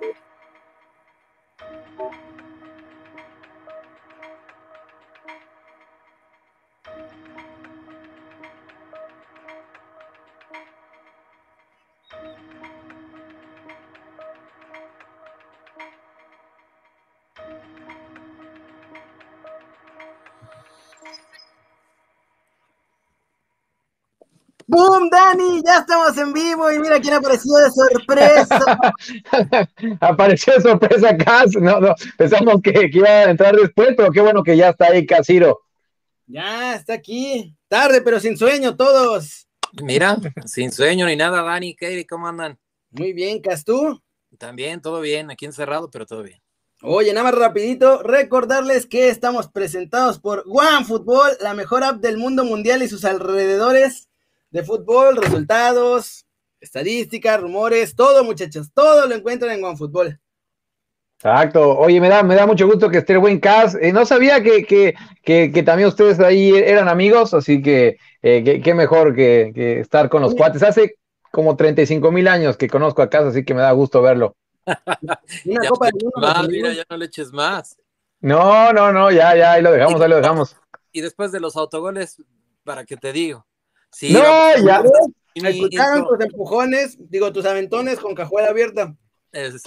Thank you. Dani! Ya estamos en vivo y mira quién apareció de sorpresa. apareció de sorpresa acá. No, no, pensamos que, iba a entrar después, pero qué bueno que ya está ahí, Casiro. Ya, está aquí. Tarde, pero sin sueño, todos. Mira, sin sueño ni nada, Dani, Katie, ¿cómo andan? Muy bien, Cas, ¿tú? También, todo bien, aquí encerrado, pero todo bien. Oye, nada más rapidito, recordarles que estamos presentados por OneFootball, la mejor app del mundo mundial y sus alrededores de fútbol, resultados, estadísticas, rumores, todo, muchachos, todo lo encuentran en OneFootball. Exacto. Oye, me da, me da mucho gusto que esté el buen Cas. Eh, no sabía que, que, que, también ustedes ahí eran amigos, así que eh, qué mejor que, estar con los cuates. Hace como 35 mil años que conozco a Cas, así que me da gusto verlo. Una copa de más, mira, ya no le eches más. No, no, no, ya, ya, ahí lo dejamos, ahí lo dejamos. Y después de los autogoles, ¿para qué te digo? Sí, no, ya. Escucharon tus empujones, digo, tus aventones con cajuela abierta.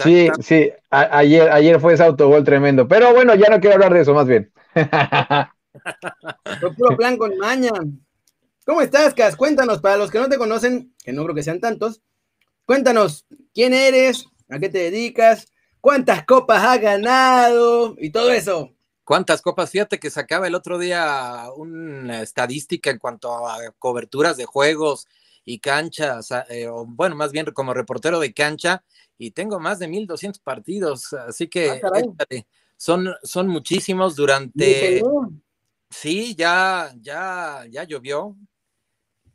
Sí, sí, ayer, ayer fue ese autogol tremendo. Pero bueno, ya no quiero hablar de eso, más bien. Fue puro plan con maña. ¿Cómo estás, Cas? Cuéntanos, para los que no te conocen, que no creo que sean tantos, cuéntanos quién eres, a qué te dedicas, cuántas copas has ganado y todo eso. ¿Cuántas copas? Fíjate que sacaba el otro día una estadística en cuanto a coberturas de juegos y canchas, eh, o bueno, más bien como reportero de cancha, y tengo más de 1200 partidos, así que ah, son, son muchísimos durante... Sí, ya, ya, ya llovió.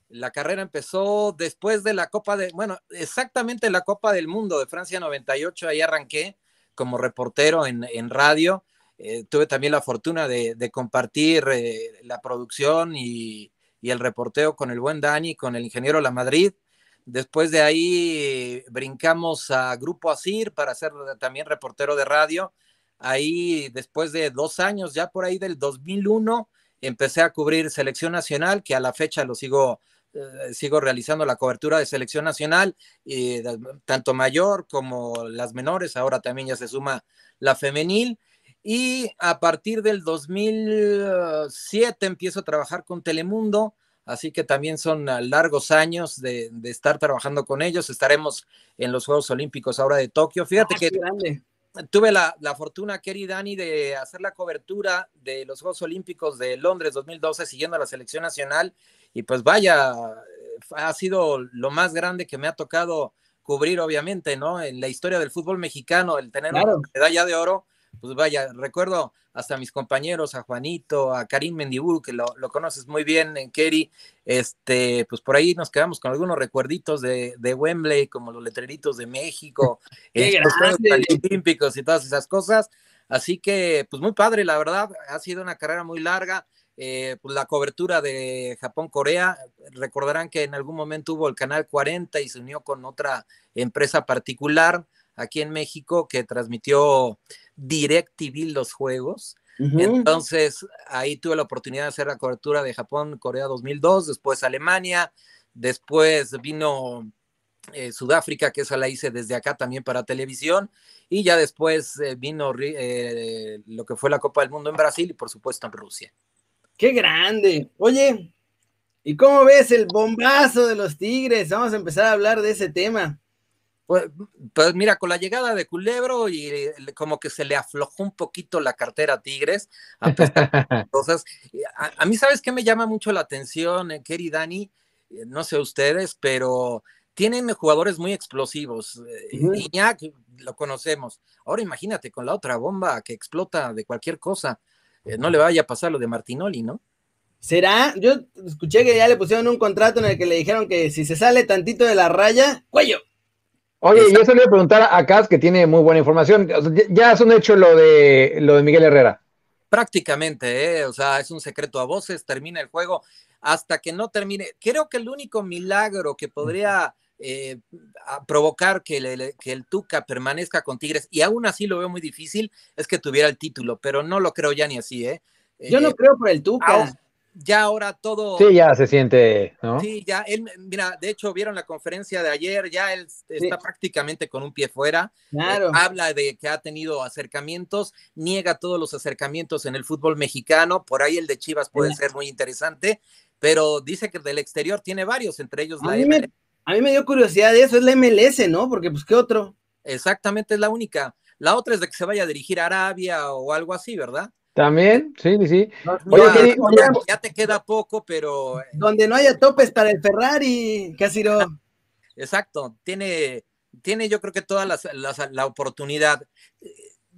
La carrera empezó después de la Copa de, bueno, exactamente la Copa del Mundo de Francia 98, ahí arranqué como reportero en, en radio eh, tuve también la fortuna de, compartir eh, la producción y, el reporteo con el buen Dani, con el ingeniero La Madrid. Después de ahí brincamos a Grupo Asir para ser también reportero de radio. Ahí, después de dos años, ya por ahí del 2001, empecé a cubrir selección nacional, que a la fecha lo sigo, eh, sigo realizando la cobertura de selección nacional, tanto mayor como las menores. Ahora también ya se suma la femenil. Y a partir del 2007 empiezo a trabajar con Telemundo, así que también son largos años de, estar trabajando con ellos. Estaremos en los Juegos Olímpicos ahora de Tokio. Fíjate ah, que tuve la, fortuna, Kerry Dani, de hacer la cobertura de los Juegos Olímpicos de Londres 2012 siguiendo a la selección nacional. Y pues vaya, ha sido lo más grande que me ha tocado cubrir, obviamente, ¿no? En la historia del fútbol mexicano, el tener una medalla de oro pues vaya, recuerdo hasta a mis compañeros, a Juanito, a Karim Mendiburu, que lo, conoces muy bien, en Kerry, este, pues por ahí nos quedamos con algunos recuerditos de, Wembley, como los letreritos de México, eh, los Juegos Olímpicos y todas esas cosas. Así que, pues muy padre, la verdad, ha sido una carrera muy larga. Eh, pues la cobertura de Japón-Corea, recordarán que en algún momento hubo el Canal 40 y se unió con otra empresa particular aquí en México que transmitió DirecTV los juegos. Entonces, ahí tuve la oportunidad de hacer la cobertura de Japón, Corea 2002, después Alemania, después vino eh, Sudáfrica, que esa la hice desde acá también para televisión, y ya después eh, vino eh, lo que fue la Copa del Mundo en Brasil y por supuesto en Rusia. ¡Qué grande! Oye, ¿y cómo ves el bombazo de los Tigres? Vamos a empezar a hablar de ese tema. Pues, pues, mira, con la llegada de Culebro y eh, como que se le aflojó un poquito la cartera a Tigres, a cosas. A, mí, ¿sabes qué me llama mucho la atención, eh, Kerry Dani? Eh, no sé ustedes, pero tienen jugadores muy explosivos. Iñak, lo conocemos. Ahora imagínate con la otra bomba que explota de cualquier cosa. no le vaya a pasar lo de Martinoli, ¿no? ¿Será? Yo escuché que ya le pusieron un contrato en el que le dijeron que si se sale tantito de la raya, cuello. Oye, yo se le voy a preguntar a Cas, que tiene muy buena información. ya es un hecho lo de, lo de Miguel Herrera. Prácticamente, ¿eh? o sea, es un secreto a voces, termina el juego hasta que no termine. Creo que el único milagro que podría eh, provocar que, el Tuca permanezca con Tigres, y aún así lo veo muy difícil, es que tuviera el título, pero no lo creo ya ni así, ¿eh? Yo no creo por el Tuca ya ahora todo. Sí, ya se siente, ¿no? Sí, ya él, mira, de hecho, vieron la conferencia de ayer, ya él está prácticamente con un pie fuera. Claro. Eh, habla de que ha tenido acercamientos, niega todos los acercamientos en el fútbol mexicano, por ahí el de Chivas puede ser muy interesante, pero dice que del exterior tiene varios, entre ellos la MLS. a mí me dio curiosidad de eso, es la MLS, ¿no? Porque, pues, ¿qué otro? Exactamente, es la única. La otra es de que se vaya a dirigir a Arabia o algo así, ¿verdad? También, sí, sí. Oye, ya, te queda poco, pero. Eh, Donde no haya topes para el Ferrari, casi no. Exacto, tiene, tiene yo creo que toda la oportunidad.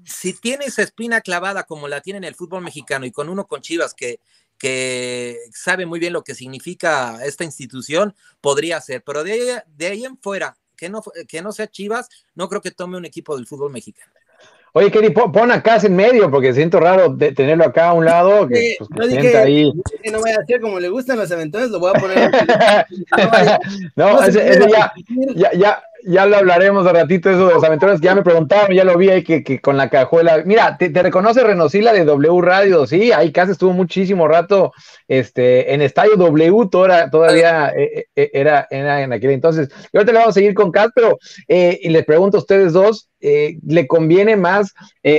Si tiene esa espina clavada como la tiene en el fútbol mexicano y con uno con Chivas que, que sabe muy bien lo que significa esta institución, podría ser. Pero de ahí, de ahí en fuera, que no, que no sea Chivas, no creo que tome un equipo del fútbol mexicano. Oye, Kenny, pon acá en medio, porque siento raro de tenerlo acá a un lado. Que, pues, no dije, ahí. que no voy a hacer como le gustan los aventones, lo voy a poner. no, ese, ese ya, ya, ya, ya lo hablaremos de ratito, eso de los aventuras que ya me preguntaron, ya lo vi ahí que, que con la cajuela. Mira, te, reconoce Renosila de W Radio, sí, ahí casi estuvo muchísimo rato este, en Estadio W, todavía eh, eh, era, en aquel entonces. Y ahorita le vamos a seguir con Cas, pero eh, y les pregunto a ustedes dos, ¿le conviene más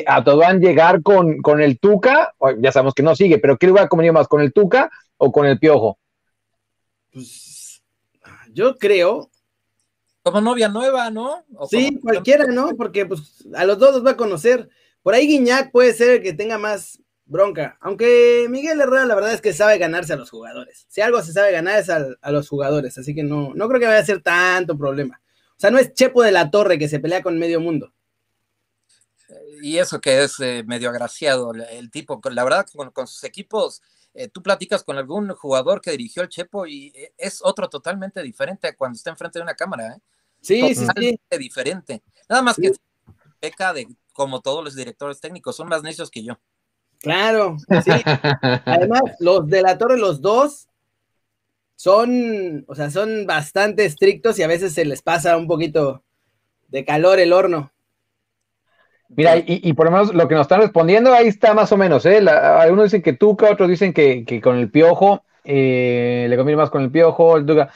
a Todán llegar con, con el Tuca? Ya sabemos que no sigue, pero ¿qué le va a convenir más, con el Tuca o con el Piojo? Pues yo creo como novia nueva, ¿no? sí, cualquiera, ¿no? Porque pues a los dos los va a conocer. Por ahí Guiñac puede ser el que tenga más bronca. Aunque Miguel Herrera la verdad es que sabe ganarse a los jugadores. Si algo se sabe ganar es a, los jugadores. Así que no, no creo que vaya a ser tanto problema. O sea, no es Chepo de la Torre que se pelea con medio mundo. Y eso que es eh, medio agraciado el, tipo. La verdad, con, con sus equipos eh, tú platicas con algún jugador que dirigió el Chepo y eh, es otro totalmente diferente cuando está enfrente de una cámara, ¿eh? Sí, sí, sí. diferente. Nada más que peca de, como todos los directores técnicos, son más necios que yo. Claro, sí. Además, los de la torre, los dos, son, o sea, son bastante estrictos y a veces se les pasa un poquito de calor el horno. Mira, y, por lo menos lo que nos están respondiendo, ahí está más o menos, ¿eh? algunos dicen que Tuca, otros dicen que, con el Piojo, eh, le conviene más con el Piojo, el Tuca.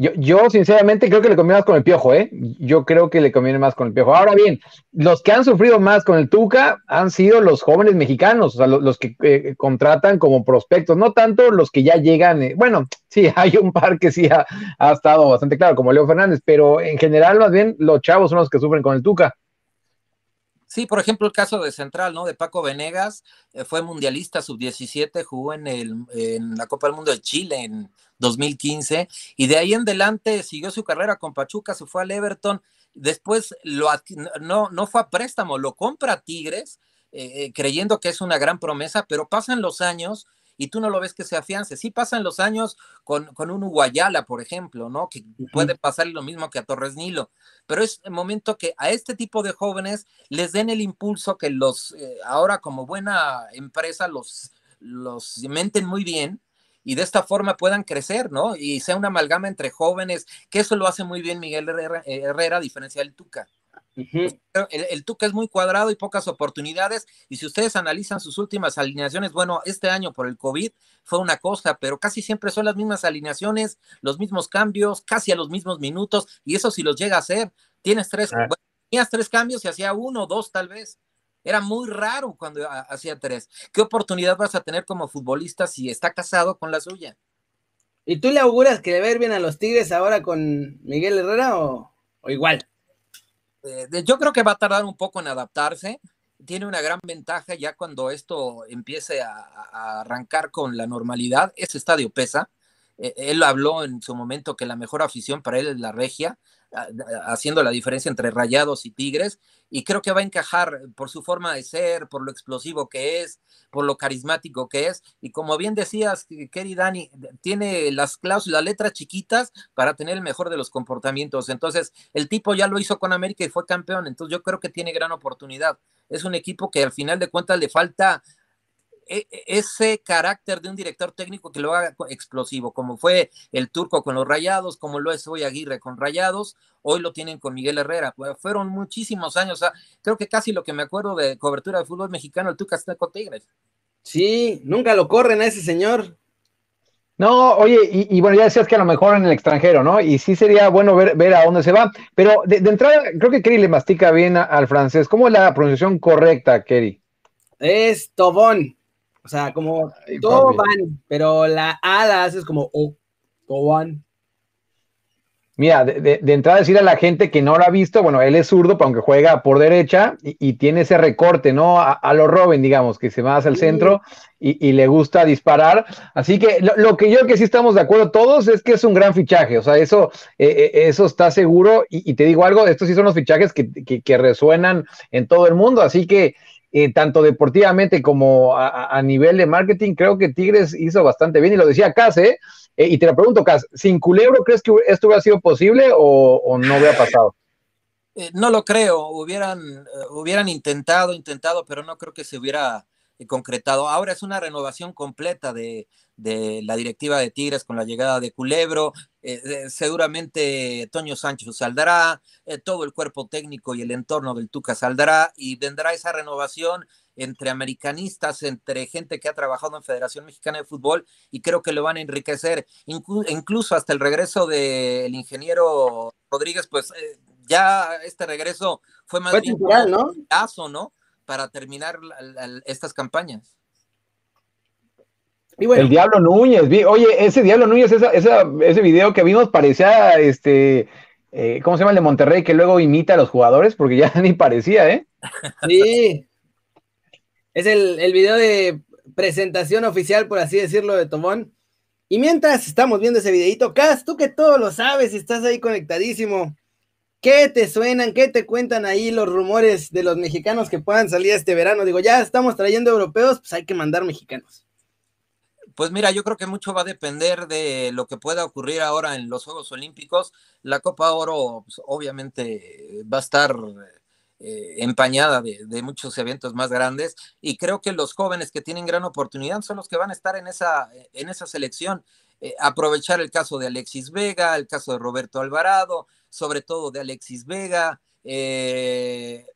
Yo, yo, sinceramente creo que le conviene más con el Piojo, ¿eh? Yo creo que le conviene más con el Piojo. Ahora bien, los que han sufrido más con el Tuca han sido los jóvenes mexicanos, o sea, los, que eh, contratan como prospectos, no tanto los que ya llegan, eh, bueno, sí, hay un par que sí ha, ha estado bastante claro, como Leo Fernández, pero en general más bien los chavos son los que sufren con el Tuca. Sí, por ejemplo, el caso de Central, ¿no? De Paco Venegas, eh, fue mundialista sub-17, jugó en, el, en la Copa del Mundo de Chile en 2015 y de ahí en adelante siguió su carrera con Pachuca, se fue al Everton, después lo, no, no fue a préstamo, lo compra Tigres, eh, eh, creyendo que es una gran promesa, pero pasan los años y tú no lo ves que se afiance. Sí pasan los años con, con un Uguayala, por ejemplo, ¿no? Que puede pasar lo mismo que a Torres Nilo, pero es el momento que a este tipo de jóvenes les den el impulso que los, eh, ahora como buena empresa, los, los cimenten muy bien y de esta forma puedan crecer, ¿no? Y sea una amalgama entre jóvenes, que eso lo hace muy bien Miguel Herrera, Herrera a diferencia del Tuca el, Tuca es muy cuadrado y pocas oportunidades. Y si ustedes analizan sus últimas alineaciones, bueno, este año por el COVID fue una cosa, pero casi siempre son las mismas alineaciones, los mismos cambios, casi a los mismos minutos. Y eso si los llega a hacer, tienes tres, ah. tenías tres cambios y hacía uno o dos tal vez. Era muy raro cuando hacía tres. ¿Qué oportunidad vas a tener como futbolista si está casado con la suya? ¿Y tú le auguras que le ir bien a los Tigres ahora con Miguel Herrera o igual? Eh, yo creo que va a tardar un poco en adaptarse. Tiene una gran ventaja ya cuando esto empiece a, arrancar con la normalidad. Ese estadio pesa. Eh, él habló en su momento que la mejor afición para él es la regia haciendo la diferencia entre Rayados y Tigres, y creo que va a encajar por su forma de ser, por lo explosivo que es, por lo carismático que es, y como bien decías, Kerry Dani, tiene las cláusulas, las letras chiquitas para tener el mejor de los comportamientos, entonces el tipo ya lo hizo con América y fue campeón, entonces yo creo que tiene gran oportunidad, es un equipo que al final de cuentas le falta e, e, ese carácter de un director técnico que lo haga explosivo, como fue el turco con los rayados, como lo es hoy Aguirre con rayados, hoy lo tienen con Miguel Herrera. Fueron muchísimos años, creo que casi lo que me acuerdo de cobertura de fútbol mexicano, el Tuca está con Tigres. Sí, nunca lo corren a ese señor. No, oye, y, bueno, ya decías que a lo mejor en el extranjero, ¿no? Y sí sería bueno ver, ver a dónde se va. Pero de, entrada, creo que Kerry le mastica bien al francés. ¿Cómo es la pronunciación correcta, Kerry? Es Tobón. O sea, como Tobán, pero la A la haces como O. Tobán. Mira, de, entrada decir a la gente que no lo ha visto, bueno, él es zurdo, aunque juega por derecha y, tiene ese recorte, ¿no? A, lo Robin, digamos, que se va hacia el centro y, le gusta disparar. Así que lo, que yo que sí estamos de acuerdo todos es que es un gran fichaje, o sea, eso, eh, eh, eso está seguro. Y, te digo algo, estos sí son los fichajes que, resuenan en todo el mundo, así que eh, tanto deportivamente como a, nivel de marketing, creo que Tigres hizo bastante bien y lo decía Cas, ¿eh? Eh, y te lo pregunto, Cas, ¿sin Culebro crees que esto hubiera sido posible o, no hubiera pasado? Eh, no lo creo, hubieran, hubieran intentado, intentado, pero no creo que se hubiera concretado. Ahora es una renovación completa de, la directiva de Tigres con la llegada de Culebro. seguramente Toño Sánchez saldrá, todo el cuerpo técnico y el entorno del Tuca saldrá y vendrá esa renovación entre americanistas, entre gente que ha trabajado en Federación Mexicana de Fútbol y creo que lo van a enriquecer. incluso hasta el regreso del ingeniero Rodríguez, pues eh, ya este regreso fue más bien caso, ¿no? Para terminar estas campañas. El Diablo Núñez, oye, ese Diablo Núñez, ese video que vimos parecía, este, eh, ¿cómo se llama el de Monterrey? Que luego imita a los jugadores, porque ya ni parecía, ¿eh? Sí, es el, el video de presentación oficial, por así decirlo, de Tomón. Y mientras estamos viendo ese videito, Cas, tú que todo lo sabes, estás ahí conectadísimo. ¿Qué te suenan? ¿Qué te cuentan ahí los rumores de los mexicanos que puedan salir este verano? Digo, ya estamos trayendo europeos, pues hay que mandar mexicanos. Pues mira, yo creo que mucho va a depender de lo que pueda ocurrir ahora en los Juegos Olímpicos. La Copa Oro, pues, obviamente, va a estar eh, empañada de, muchos eventos más grandes y creo que los jóvenes que tienen gran oportunidad son los que van a estar en esa, en esa selección. Eh, aprovechar el caso de Alexis Vega, el caso de Roberto Alvarado, sobre todo de Alexis Vega. Eh,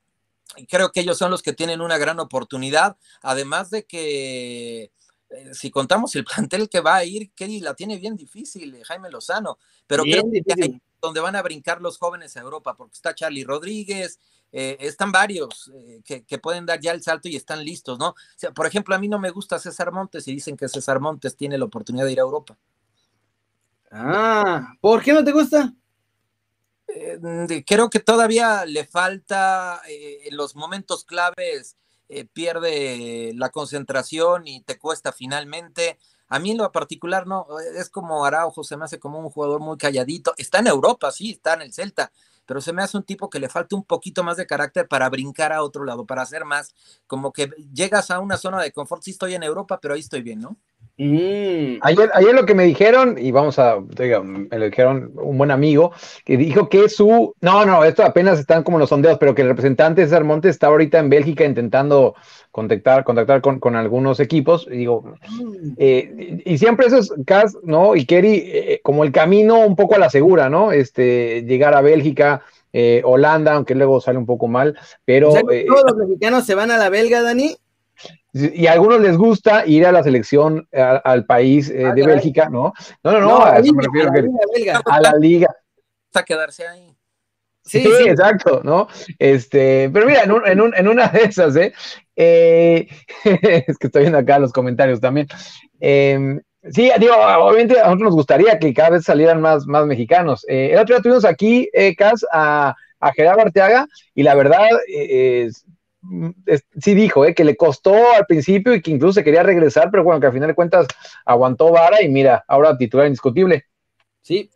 creo que ellos son los que tienen una gran oportunidad, además de que si contamos el plantel que va a ir, Kelly la tiene bien difícil, Jaime Lozano, pero creo que donde van a brincar los jóvenes a Europa, porque está Charlie Rodríguez, eh, están varios eh, que, pueden dar ya el salto y están listos, ¿no? O sea, por ejemplo, a mí no me gusta César Montes y dicen que César Montes tiene la oportunidad de ir a Europa. Ah, ¿por qué no te gusta? Eh, creo que todavía le falta en los momentos claves, pierde la concentración y te cuesta finalmente. A mí en lo particular no, es como Araujo, se me hace como un jugador muy calladito. Está en Europa, sí, está en el Celta, pero se me hace un tipo que le falta un poquito más de carácter para brincar a otro lado, para hacer más, como que llegas a una zona de confort, sí estoy en Europa, pero ahí estoy bien, ¿no? Mm. Ayer, ayer lo que me dijeron, y vamos a, me lo dijeron un buen amigo, que dijo que su, no, no, esto apenas están como los sondeos, pero que el representante César Montes está ahorita en Bélgica intentando contactar, contactar con, algunos equipos, y digo, mm. eh, y siempre eso es Cas, ¿no? Y Kerry, eh, como el camino un poco a la segura, ¿no? Este, llegar a Bélgica, eh, Holanda, aunque luego sale un poco mal, pero... todos los mexicanos se van a la belga, Dani. Y a algunos les gusta ir a la selección, al país eh, ah, de Bélgica, ¿no? No, no, no, a eso me refiero. A la, liga. Hasta quedarse ahí. Sí, sí, exacto, ¿no? Este, pero mira, en, un, en, una de esas, ¿eh? ¿eh? es que estoy viendo acá los comentarios también. Em, sí, digo, obviamente a nosotros nos gustaría que cada vez salieran más, más mexicanos. Eh, el otro día tuvimos aquí, eh, Cas, a, a Gerardo Arteaga, y la verdad, es sí dijo eh, que le costó al principio y que incluso se quería regresar, pero bueno, que al final de cuentas aguantó vara y mira, ahora titular indiscutible. Sí.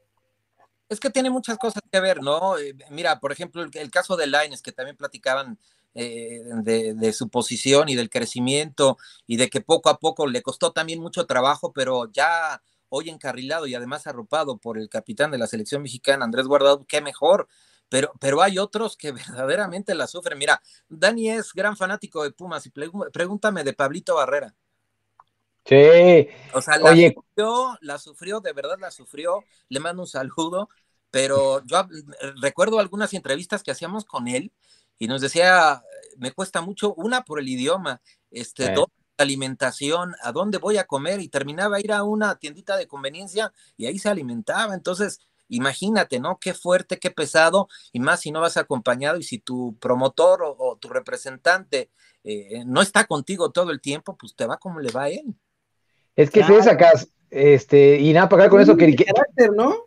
Es que tiene muchas cosas que ver, ¿no? Eh, mira, por ejemplo, el, caso de Lines, que también platicaban eh, de, su posición y del crecimiento y de que poco a poco le costó también mucho trabajo, pero ya hoy encarrilado y además arropado por el capitán de la selección mexicana, Andrés Guardado, qué mejor pero, pero hay otros que verdaderamente la sufren. Mira, Dani es gran fanático de Pumas y pregúntame de Pablito Barrera. Sí. O sea, la sufrió, la sufrió, de verdad la sufrió. Le mando un saludo, pero yo recuerdo algunas entrevistas que hacíamos con él y nos decía, me cuesta mucho, una por el idioma, este, dos, alimentación, a dónde voy a comer y terminaba a ir a una tiendita de conveniencia y ahí se alimentaba. Entonces, imagínate, ¿no? Qué fuerte, qué pesado, y más si no vas acompañado y si tu promotor o, tu representante eh, no está contigo todo el tiempo, pues te va como le va a él. Es que se sacas, este, y nada, para acá con eso que... carácter, ¿no?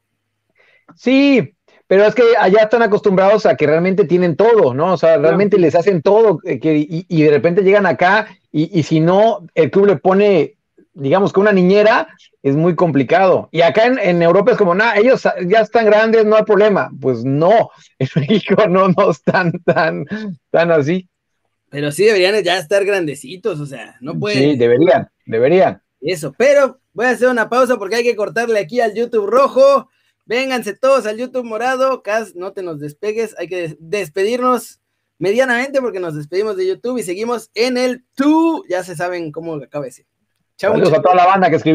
Sí, pero es que allá están acostumbrados a que realmente tienen todo, ¿no? O sea, realmente les hacen todo eh, y, de repente llegan acá y, si no, el club le pone, digamos que una niñera, es muy complicado. Y acá en, Europa es como, nada, ellos ya están grandes, no hay problema. Pues no, en México no, no están tan, tan así. Pero sí deberían ya estar grandecitos, o sea, no pueden. Sí, deberían, deberían. Eso, pero voy a hacer una pausa porque hay que cortarle aquí al YouTube rojo. Vénganse todos al YouTube morado. Cas, no te nos despegues. Hay que despedirnos medianamente porque nos despedimos de YouTube y seguimos en el tú. Ya se saben cómo acaba ese. Chao. a toda la banda que escribió.